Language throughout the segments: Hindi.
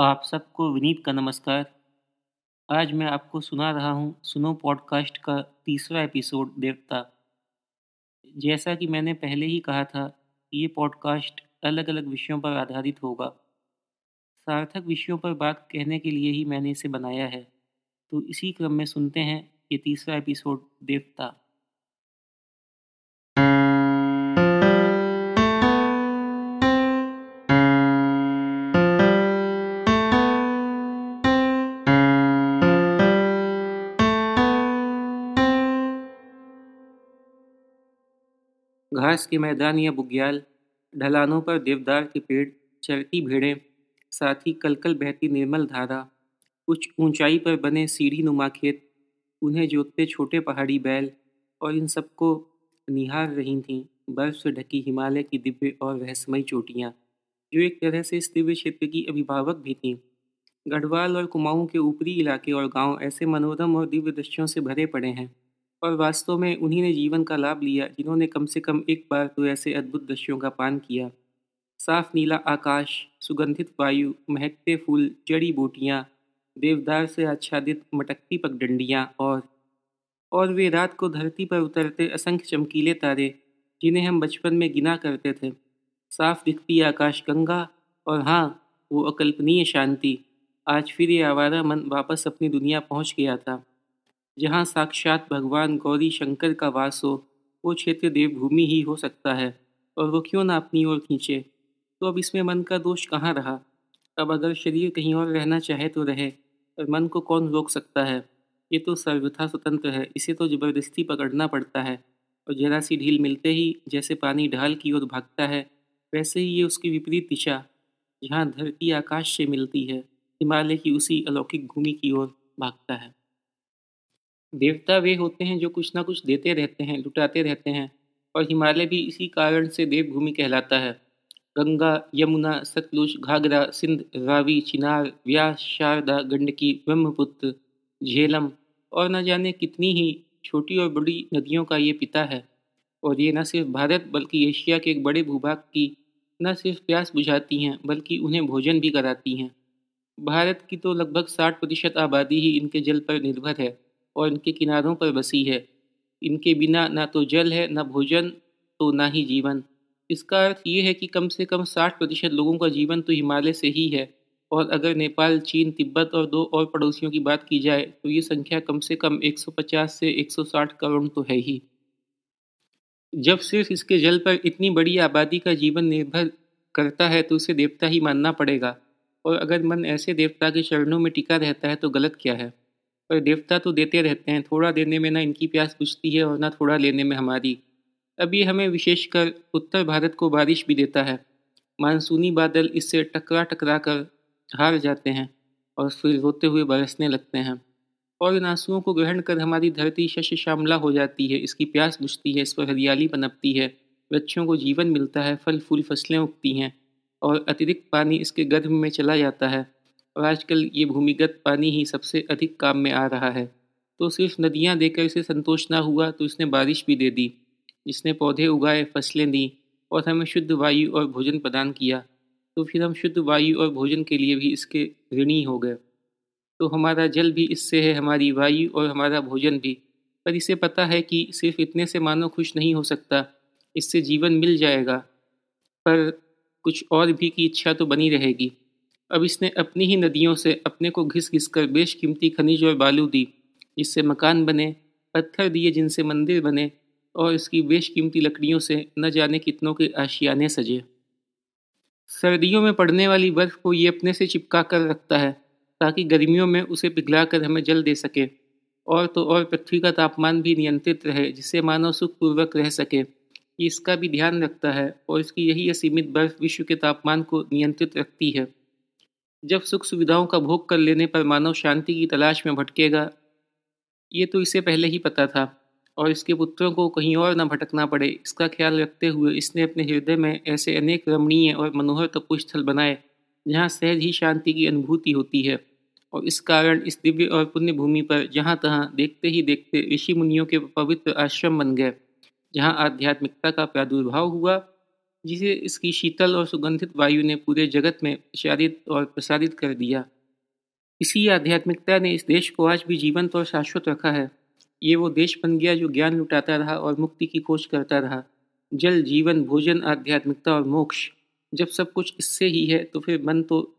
आप सबको विनीत का नमस्कार। आज मैं आपको सुना रहा हूँ सुनो पॉडकास्ट का तीसरा एपिसोड देवता। जैसा कि मैंने पहले ही कहा था, ये पॉडकास्ट अलग अलग विषयों पर आधारित होगा। सार्थक विषयों पर बात कहने के लिए ही मैंने इसे बनाया है। तो इसी क्रम में सुनते हैं ये तीसरा एपिसोड देवता। घास के मैदान या बुग्याल ढलानों पर देवदार के पेड़ चरती भेड़ें, साथ ही कलकल बहती निर्मल धारा, कुछ ऊंचाई पर बने सीढ़ी नुमा खेत, उन्हें जोतते छोटे पहाड़ी बैल और इन सबको निहार रही थीं बर्फ़ से ढकी हिमालय की दिव्य और रहस्यमयी चोटियाँ, जो एक तरह से इस दिव्य क्षेत्र की अभिभावक भी थीं। गढ़वाल और कुमाऊं के ऊपरी इलाके और गाँव ऐसे मनोरम और दिव्य दृश्यों से भरे पड़े हैं। और वास्तव में उन्हीं ने जीवन का लाभ लिया, जिन्होंने कम से कम एक बार तो ऐसे अद्भुत दृश्यों का पान किया। साफ़ नीला आकाश, सुगंधित वायु, महकते फूल, जड़ी बूटियाँ, देवदार से आच्छादित मटकती पगडंडियाँ और और वे रात को धरती पर उतरते असंख्य चमकीले तारे, जिन्हें हम बचपन में गिना करते थे। साफ़ दिखती आकाश गंगा और हाँ वो अकल्पनीय शांति। आज फिर ये आवारा मन वापस अपनी दुनिया पहुँच गया था। जहाँ साक्षात भगवान गौरी शंकर का वास हो, वो क्षेत्र देवभूमि ही हो सकता है, और वो क्यों ना अपनी ओर खींचे? तो अब इसमें मन का दोष कहाँ रहा? अब अगर शरीर कहीं और रहना चाहे तो रहे और मन को कौन रोक सकता है? ये तो सर्वथा स्वतंत्र है, इसे तो ज़बरदस्ती पकड़ना पड़ता है, और जरा सी ढील मिलते ही जैसे पानी ढाल की ओर भागता है, वैसे ही ये उसकी विपरीत दिशा, जहाँ धरती आकाश से मिलती है, हिमालय की उसी अलौकिक भूमि की ओर भागता है। देवता वे होते हैं जो कुछ ना कुछ देते रहते हैं, लुटाते रहते हैं और हिमालय भी इसी कारण से देवभूमि कहलाता है। गंगा, यमुना, सतलुज, घाघरा, सिंध, रावी, चिनार, व्यास, शारदा, गंडकी, ब्रह्मपुत्र, झेलम और न जाने कितनी ही छोटी और बड़ी नदियों का ये पिता है। और ये न सिर्फ़ भारत बल्कि एशिया के एक बड़े भूभाग की न सिर्फ़ प्यास बुझाती हैं, बल्कि उन्हें भोजन भी कराती हैं। भारत की तो लगभग साठ प्रतिशत आबादी ही इनके जल पर निर्भर है। और इनके किनारों पर बसी है। इनके बिना ना तो जल है, ना भोजन तो ना ही जीवन। इसका अर्थ ये है कि कम से कम साठ प्रतिशत लोगों का जीवन तो हिमालय से ही है। और अगर नेपाल, चीन, तिब्बत और दो और पड़ोसियों की बात की जाए तो ये संख्या कम से कम 150 से 160 करोड़ तो है ही। जब सिर्फ़ इसके जल पर इतनी बड़ी आबादी का जीवन निर्भर करता है तो उसे देवता ही मानना पड़ेगा। और अगर मन ऐसे देवता के चरणों में टिका रहता है तो गलत क्या है? पर देवता तो देते रहते हैं। थोड़ा देने में ना इनकी प्यास बुझती है और ना थोड़ा लेने में हमारी। अब ये हमें विशेषकर उत्तर भारत को बारिश भी देता है। मानसूनी बादल इससे टकरा टकरा कर हार जाते हैं और फिर रोते हुए बरसने लगते हैं। और इन आंसुओं को ग्रहण कर हमारी धरती शश श्यामला हो जाती है। इसकी प्यास बुझती है, इस पर हरियाली पनपती है। वृक्षों को जीवन मिलता है फल फूल फ़सलें उगती हैं और अतिरिक्त पानी इसके गर्भ में चला जाता है। और आजकल ये भूमिगत पानी ही सबसे अधिक काम में आ रहा है। तो सिर्फ़ नदियाँ देकर इसे संतोष ना हुआ तो इसने बारिश भी दे दी। जिसने पौधे उगाए, फ़सलें दी और हमें शुद्ध वायु और भोजन प्रदान किया। तो फिर हम शुद्ध वायु और भोजन के लिए भी इसके ऋणी हो गए। तो हमारा जल भी इससे है, हमारी वायु और हमारा भोजन भी। पर इसे पता है कि सिर्फ़ इतने से मानो खुश नहीं हो सकता, इससे जीवन मिल जाएगा। पर कुछ और भी की इच्छा तो बनी रहेगी। अब इसने अपनी ही नदियों से अपने को घिस घिस कर बेशकीमती खनिज और बालू दी, जिससे मकान बने, पत्थर दिए जिनसे मंदिर बने, और इसकी बेशकीमती लकड़ियों से न जाने कितनों के आशियाने सजे। सर्दियों में पड़ने वाली बर्फ़ को ये अपने से चिपका कर रखता है, ताकि गर्मियों में उसे पिघला कर हमें जल दे सके, और तो और पृथ्वी का तापमान भी नियंत्रित रहे, जिससे मानव सुखपूर्वक रह सके। इसका भी ध्यान रखता है, और इसकी यही असीमित बर्फ़ विश्व के तापमान को नियंत्रित रखती है। जब सुख सुविधाओं का भोग कर लेने पर मानव शांति की तलाश में भटकेगा, ये तो इसे पहले ही पता था, और इसके पुत्रों को कहीं और न भटकना पड़े। इसका ख्याल रखते हुए इसने अपने हृदय में ऐसे अनेक रमणीय और मनोहर तपोस्थल बनाए, जहाँ सहज ही शांति की अनुभूति होती है। और इस कारण इस दिव्य और पुण्य भूमि पर जहाँ तहाँ देखते ही देखते ऋषि मुनियों के पवित्र आश्रम बन गए, जहाँ आध्यात्मिकता का प्रादुर्भाव हुआ जिसे इसकी शीतल और सुगंधित वायु ने पूरे जगत में प्रचारित और प्रसारित कर दिया। इसी आध्यात्मिकता ने इस देश को आज भी जीवंत और शाश्वत रखा है। ये वो देश बन गया जो ज्ञान लुटाता रहा और मुक्ति की खोज करता रहा। जल, जीवन, भोजन, आध्यात्मिकता और मोक्ष, जब सब कुछ इससे ही है तो फिर मन तो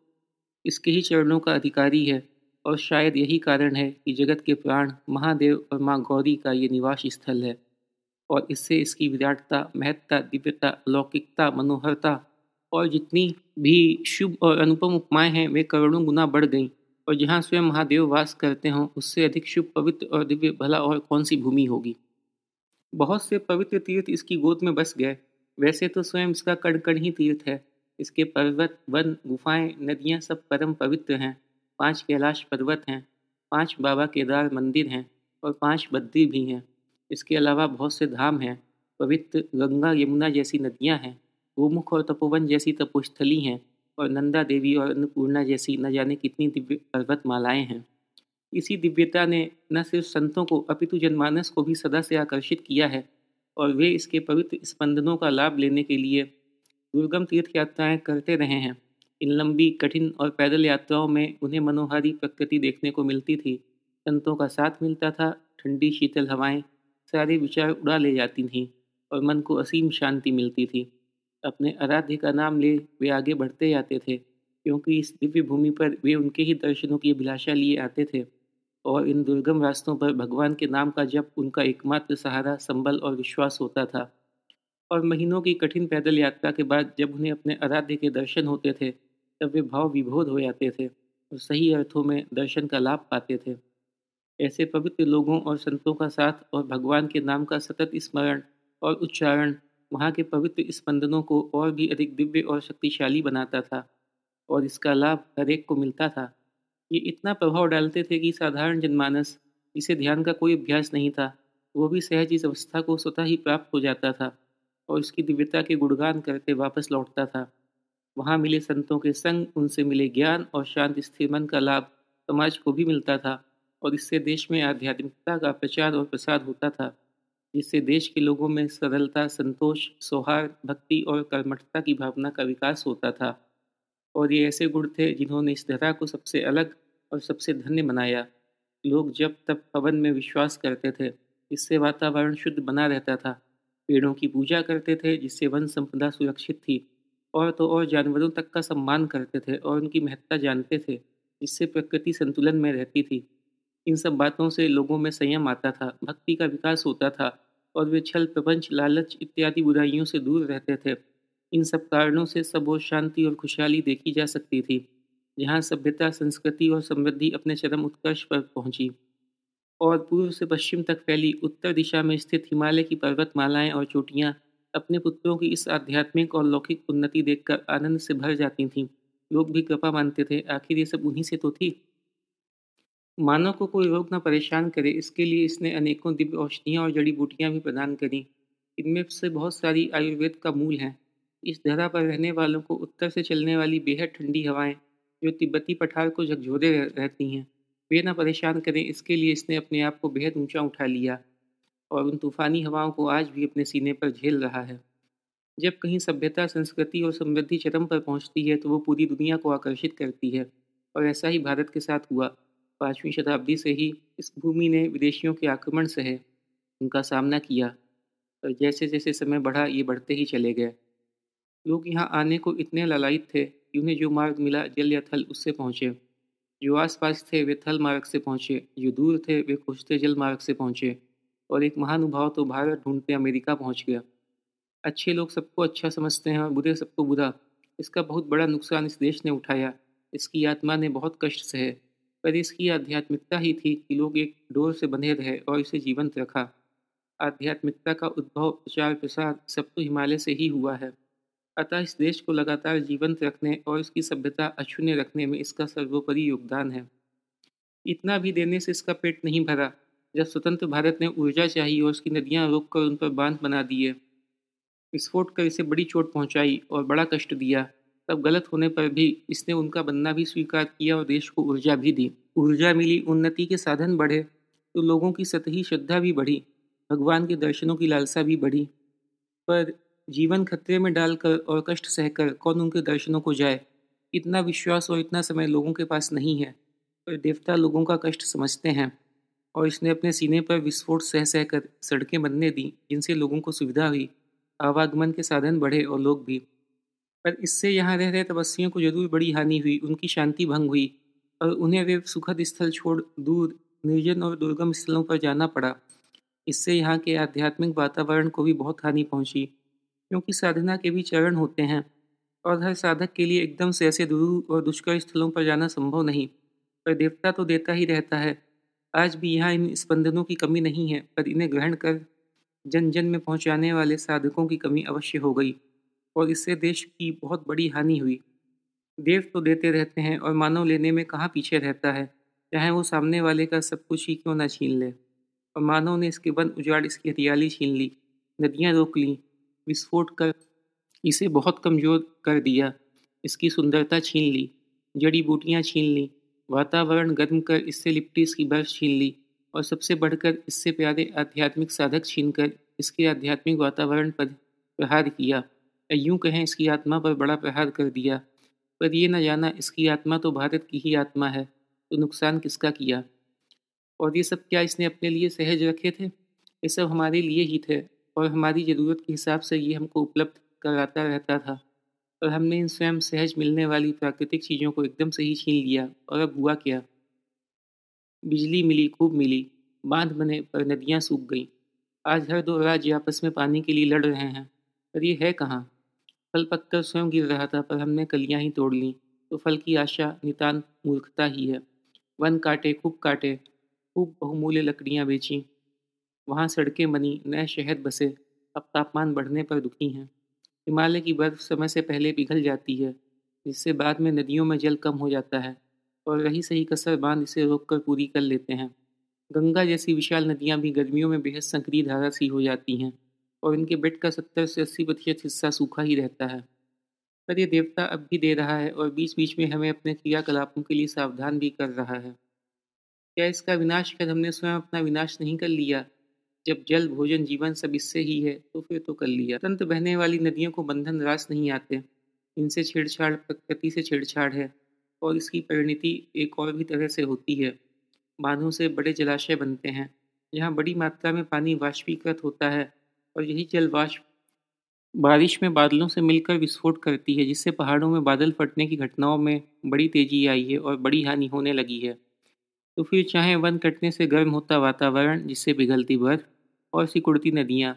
इसके ही चरणों का अधिकारी है। और शायद यही कारण है कि जगत के प्राण, महादेव और माँ गौरी का ये निवास स्थल है। और इससे इसकी विराटता, महत्ता, दिव्यता अलौकिकता मनोहरता और जितनी भी शुभ और अनुपम उपमाएँ हैं, वे करोड़ों गुना बढ़ गईं। और जहाँ स्वयं महादेव वास करते हों, उससे अधिक शुभ, पवित्र और दिव्य भला और कौन सी भूमि होगी? बहुत से पवित्र तीर्थ इसकी गोद में बस गए। वैसे तो स्वयं इसका कण कण ही तीर्थ है। इसके पर्वत, वन, गुफाएँ, नदियाँ सब परम पवित्र हैं। पाँच कैलाश पर्वत हैं। पाँच बाबा केदार मंदिर हैं और पाँच बद्री भी हैं। इसके अलावा बहुत से धाम हैं, पवित्र गंगा, यमुना जैसी नदियाँ हैं, गोमुख और तपोवन जैसी तपोस्थली हैं और नंदा देवी और अन्नपूर्णा जैसी न जाने कितनी दिव्य पर्वत मालाएँ हैं। इसी दिव्यता ने न सिर्फ़ संतों को, अपितु जनमानस को भी सदा से आकर्षित किया है और वे इसके पवित्र स्पंदनों का लाभ लेने के लिए दुर्गम तीर्थ यात्राएँ करते रहे हैं। इन लंबी, कठिन और पैदल यात्राओं में उन्हें मनोहारी प्रकृति देखने को मिलती थी। संतों का साथ मिलता था, ठंडी शीतल हवाएँ सारे विचार उड़ा ले जाती थीं और मन को असीम शांति मिलती थी। अपने आराध्य का नाम ले वे आगे बढ़ते जाते थे, क्योंकि इस दिव्य भूमि पर वे उनके ही दर्शनों की अभिलाषा लिए आते थे और इन दुर्गम रास्तों पर भगवान के नाम का जब उनका एकमात्र सहारा, संबल और विश्वास होता था। और महीनों की कठिन पैदल यात्रा के बाद जब उन्हें अपने आराध्य के दर्शन होते थे, तब वे भाव विभोध हो जाते थे और सही अर्थों में दर्शन का लाभ पाते थे। ऐसे पवित्र लोगों और संतों का साथ और भगवान के नाम का सतत स्मरण और उच्चारण वहाँ के पवित्र स्पंदनों को और भी अधिक दिव्य और शक्तिशाली बनाता था और इसका लाभ हरेक को मिलता था। ये इतना प्रभाव डालते थे कि साधारण जनमानस, जिसे ध्यान का कोई अभ्यास नहीं था, वो भी सहज इस अवस्था को स्वतः ही प्राप्त हो जाता था और इसकी दिव्यता के गुणगान करते वापस लौटता था। वहाँ मिले संतों के संग उनसे मिले ज्ञान और शांत स्थिर मन का लाभ समाज को भी मिलता था। और इससे देश में आध्यात्मिकता का प्रचार और प्रसार होता था। जिससे देश के लोगों में सरलता, संतोष, सौहार्द, भक्ति और कर्मठता की भावना का विकास होता था। और ये ऐसे गुण थे जिन्होंने इस धरा को सबसे अलग और सबसे धन्य बनाया। लोग जब तब पवन में विश्वास करते थे, इससे वातावरण शुद्ध बना रहता था। पेड़ों की पूजा करते थे, जिससे वन संपदा सुरक्षित थी। और तो और जानवरों तक का सम्मान करते थे और उनकी महत्ता जानते थे, जिससे प्रकृति संतुलन में रहती थी। इन सब बातों से लोगों में संयम आता था, भक्ति का विकास होता था और वे छल, प्रपंच, लालच इत्यादि बुराइयों से दूर रहते थे। इन सब कारणों से सब शांति और खुशहाली देखी जा सकती थी, जहाँ सभ्यता, संस्कृति और समृद्धि अपने चरम उत्कर्ष पर पहुँची। और पूर्व से पश्चिम तक फैली उत्तर दिशा में स्थित हिमालय की पर्वतमालाएँ और चोटियाँ अपने पुत्रों की इस आध्यात्मिक और लौकिक उन्नति देखकर आनंद से भर जाती थीं। लोग भी कृपा मानते थे, आखिर ये सब उन्हीं से तो थी? मानव को कोई रोग न परेशान करे, इसके लिए इसने अनेकों दिव्य औषधियाँ और जड़ी बूटियाँ भी प्रदान करी। इनमें से बहुत सारी आयुर्वेद का मूल हैं। इस धरा पर रहने वालों को उत्तर से चलने वाली बेहद ठंडी हवाएँ, जो तिब्बती पठार को झकझोरे रहती हैं, वे न परेशान करें, इसके लिए इसने अपने आप को बेहद ऊँचा उठा लिया और उन तूफ़ानी हवाओं को आज भी अपने सीने पर झेल रहा है। जब कहीं सभ्यता, संस्कृति और समृद्धि चरम पर पहुँचती है तो वो पूरी दुनिया को आकर्षित करती है और ऐसा ही भारत के साथ हुआ। पाँचवीं शताब्दी से ही इस भूमि ने विदेशियों के आक्रमण से है उनका सामना किया, और जैसे जैसे समय बढ़ा, ये बढ़ते ही चले गए। लोग यहाँ आने को इतने ललायित थे कि उन्हें जो मार्ग मिला, जल या थल, उससे पहुँचे। जो आसपास थे, वे थल मार्ग से पहुँचे, जो दूर थे, वे खोजते जल मार्ग से पहुँचे, और एक महानुभाव तो भारत ढूंढते अमेरिका पहुँच गया। अच्छे लोग सबको अच्छा समझते हैं और बुरे सबको बुरा। इसका बहुत बड़ा नुकसान इस देश ने उठाया। इसकी आत्मा ने बहुत कष्ट सहे। पर इसकी आध्यात्मिकता ही थी कि लोग एक डोर से बंधे रहे और इसे जीवंत रखा। आध्यात्मिकता का उद्भव, प्रचार, प्रसार सब तो हिमालय से ही हुआ है। अतः इस देश को लगातार जीवंत रखने और इसकी सभ्यता अक्षुण्य रखने में इसका सर्वोपरि योगदान है। इतना भी देने से इसका पेट नहीं भरा, जब स्वतंत्र भारत ने ऊर्जा चाहिए और उसकी नदियाँ रोक कर उन पर बाँध बना दिए। विस्फोट कर इसे बड़ी चोट पहुंचाई और बड़ा कष्ट दिया। तब गलत होने पर भी इसने उनका बनना भी स्वीकार किया और देश को ऊर्जा भी दी। ऊर्जा मिली, उन्नति के साधन बढ़े तो लोगों की सतही श्रद्धा भी बढ़ी, भगवान के दर्शनों की लालसा भी बढ़ी। पर जीवन खतरे में डालकर और कष्ट सहकर कौन उनके दर्शनों को जाए? इतना विश्वास और इतना समय लोगों के पास नहीं है, पर देवता लोगों का कष्ट समझते हैं। और इसने अपने सीने पर विस्फोट सह सह कर सड़कें बनने दी, जिनसे लोगों को सुविधा हुई। आवागमन के साधन बढ़े और लोग भी। पर इससे यहाँ रह रहे तपस्वियों को ज़रूर बड़ी हानि हुई, उनकी शांति भंग हुई और उन्हें वे सुखद स्थल छोड़ दूर निर्जन और दुर्गम स्थलों पर जाना पड़ा। इससे यहाँ के आध्यात्मिक वातावरण को भी बहुत हानि पहुँची, क्योंकि साधना के भी चरण होते हैं और हर साधक के लिए एकदम से ऐसे दूर और दुष्कर स्थलों पर जाना संभव नहीं। पर देवता तो देता ही रहता है। आज भी यहाँ इन स्पंदनों की कमी नहीं है, पर इन्हें ग्रहण कर जन जन में पहुँचाने वाले साधकों की कमी अवश्य हो गई। और इससे देश की बहुत बड़ी हानि हुई। देव तो देते रहते हैं और मानव लेने में कहाँ पीछे रहता है? चाहे वो सामने वाले का सब कुछ ही क्यों ना छीन ले। और मानव ने इसके वन उजाड़ इसकी हरियाली छीन ली, नदियाँ रोक ली, विस्फोट कर इसे बहुत कमज़ोर कर दिया, इसकी सुंदरता छीन ली, जड़ी बूटियाँ छीन ली, वातावरण गर्म कर इससे लिपटी इसकी बर्फ़ छीन ली और सबसे बढ़कर इससे प्यारे आध्यात्मिक साधक छीन कर इसके आध्यात्मिक वातावरण पर प्रहार किया। या कहें, इसकी आत्मा पर बड़ा प्रहार कर दिया। पर यह न जाना, इसकी आत्मा तो भारत की ही आत्मा है तो नुकसान किसका किया? और ये सब क्या इसने अपने लिए सहज रखे थे? ये सब हमारे लिए ही थे, और हमारी ज़रूरत के हिसाब से ये हमको उपलब्ध कराता रहता था। और हमने इन स्वयं सहज मिलने वाली प्राकृतिक चीज़ों को एकदम से ही छीन लिया, और अब हुआ क्या? बिजली मिली, खूब मिली, बाँध बने, पर नदियाँ सूख गईं। आज हर दो राज्य आपस में पानी के लिए लड़ रहे हैं, पर ये है कहाँ? फल पककर स्वयं गिर रहा था, पर हमने कलियाँ ही तोड़ लीं। तो फल की आशा नितान मूर्खता ही है। वन काटे, खूब काटे, खूब बहुमूल्य लकड़ियाँ बेची। वहाँ सड़कें बनी, नए शहर बसे। अब तापमान बढ़ने पर दुखी हैं। हिमालय की बर्फ़ समय से पहले पिघल जाती है, जिससे बाद में नदियों में जल कम हो जाता है, और रही सही कसर बाँध इसे रोक कर पूरी कर लेते हैं। गंगा जैसी विशाल नदियाँ भी गर्मियों में बेहद संक्रिय धारा सी हो जाती हैं। और इनके बेड का सत्तर से अस्सी प्रतिशत हिस्सा सूखा ही रहता है। पर यह देवता अब भी दे रहा है और बीच बीच में हमें अपने क्रियाकलापों के लिए सावधान भी कर रहा है। क्या इसका विनाश कर हमने स्वयं अपना विनाश नहीं कर लिया? जब जल, भोजन, जीवन सब इससे ही है तो फिर तो कर लिया। तंत्र बहने वाली नदियों को बंधन रास नहीं आते। इनसे छेड़छाड़ प्रकृति से छेड़छाड़ है और इसकी परिणति एक और भी तरह से होती है। बांधों से बड़े जलाशय बनते हैं, जहाँ बड़ी मात्रा में पानी वाष्पीकृत होता है और यही जल वाष्प बारिश में बादलों से मिलकर विस्फोट करती है, जिससे पहाड़ों में बादल फटने की घटनाओं में बड़ी तेज़ी आई है और बड़ी हानि होने लगी है। तो फिर चाहे वन कटने से गर्म होता वातावरण, जिससे पिघलती बर्फ़ और सिकुड़ती नदियाँ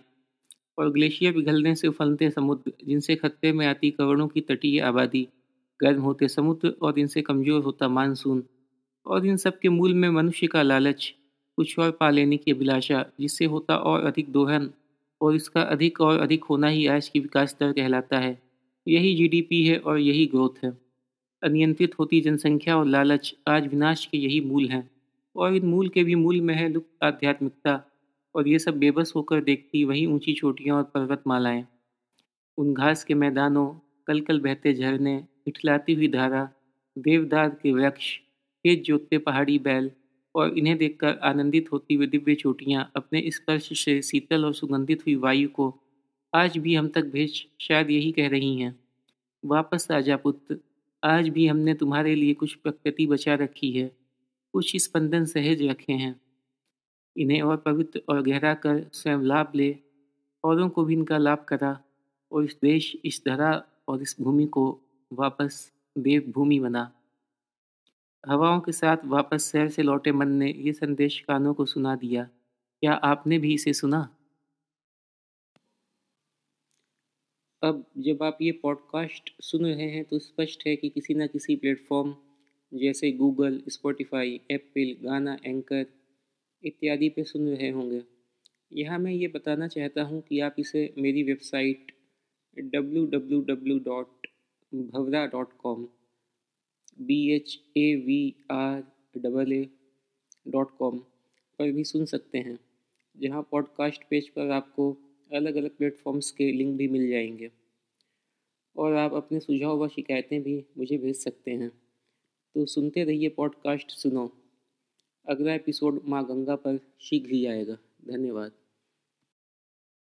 और ग्लेशियर पिघलने से उफलते समुद्र, जिनसे खतरे में आती करोड़ों की तटीय आबादी गर्म होते समुद्र और इनसे कमज़ोर होता मानसून और इन सब के मूल में मनुष्य का लालच, कुछ और पा लेने की अभिलाषा, जिससे होता और अधिक दोहन और इसका अधिक और अधिक होना ही आज की विकास दर कहलाता है। यही जीडीपी है और यही ग्रोथ है। अनियंत्रित होती जनसंख्या और लालच आज विनाश के यही मूल हैं। और इन मूल के भी मूल में है लुप्त आध्यात्मिकता और ये सब बेबस होकर देखती वही ऊँची चोटियाँ और पर्वतमालाएँ। उन घास के मैदानों कल कल बहते झरने, इठलाती हुई धारा, देवदार के वृक्ष, खेत जोतते पहाड़ी बैल और इन्हें देखकर आनंदित होती हुई दिव्य चोटियाँ अपने स्पर्श से शीतल और सुगंधित हुई वायु को आज भी हम तक भेज शायद यही कह रही हैं। वापस आजा पुत्र, आज भी हमने तुम्हारे लिए कुछ प्रकृति बचा रखी है, कुछ स्पंदन सहज रखे हैं। इन्हें और पवित्र और गहरा कर स्वयं लाभ ले, औरों को भी इनका लाभ करा और इस देश, इस धरा और इस भूमि को वापस देवभूमि बना। हवाओं के साथ वापस शहर से लौटे मन ने ये संदेश कानों को सुना दिया, क्या आपने भी इसे सुना? अब जब आप ये पॉडकास्ट सुन रहे हैं तो स्पष्ट है कि किसी न किसी प्लेटफॉर्म जैसे Google, Spotify, Apple, Gaana, Anchor इत्यादि पे सुन रहे होंगे। यहाँ मैं ये बताना चाहता हूँ कि आप इसे मेरी website W W W dot Bhavraa dot com B H A V R double A dot com पर भी सुन सकते हैं, जहाँ पॉडकास्ट पेज पर आपको अलग अलग प्लेटफॉर्म्स के लिंक भी मिल जाएँगे। और आप अपने सुझाव व शिकायतें भी मुझे भेज सकते हैं। तो सुनते रहिए पॉडकास्ट सुनो। अगला एपिसोड माँ गंगा पर शीघ्र ही आएगा। धन्यवाद।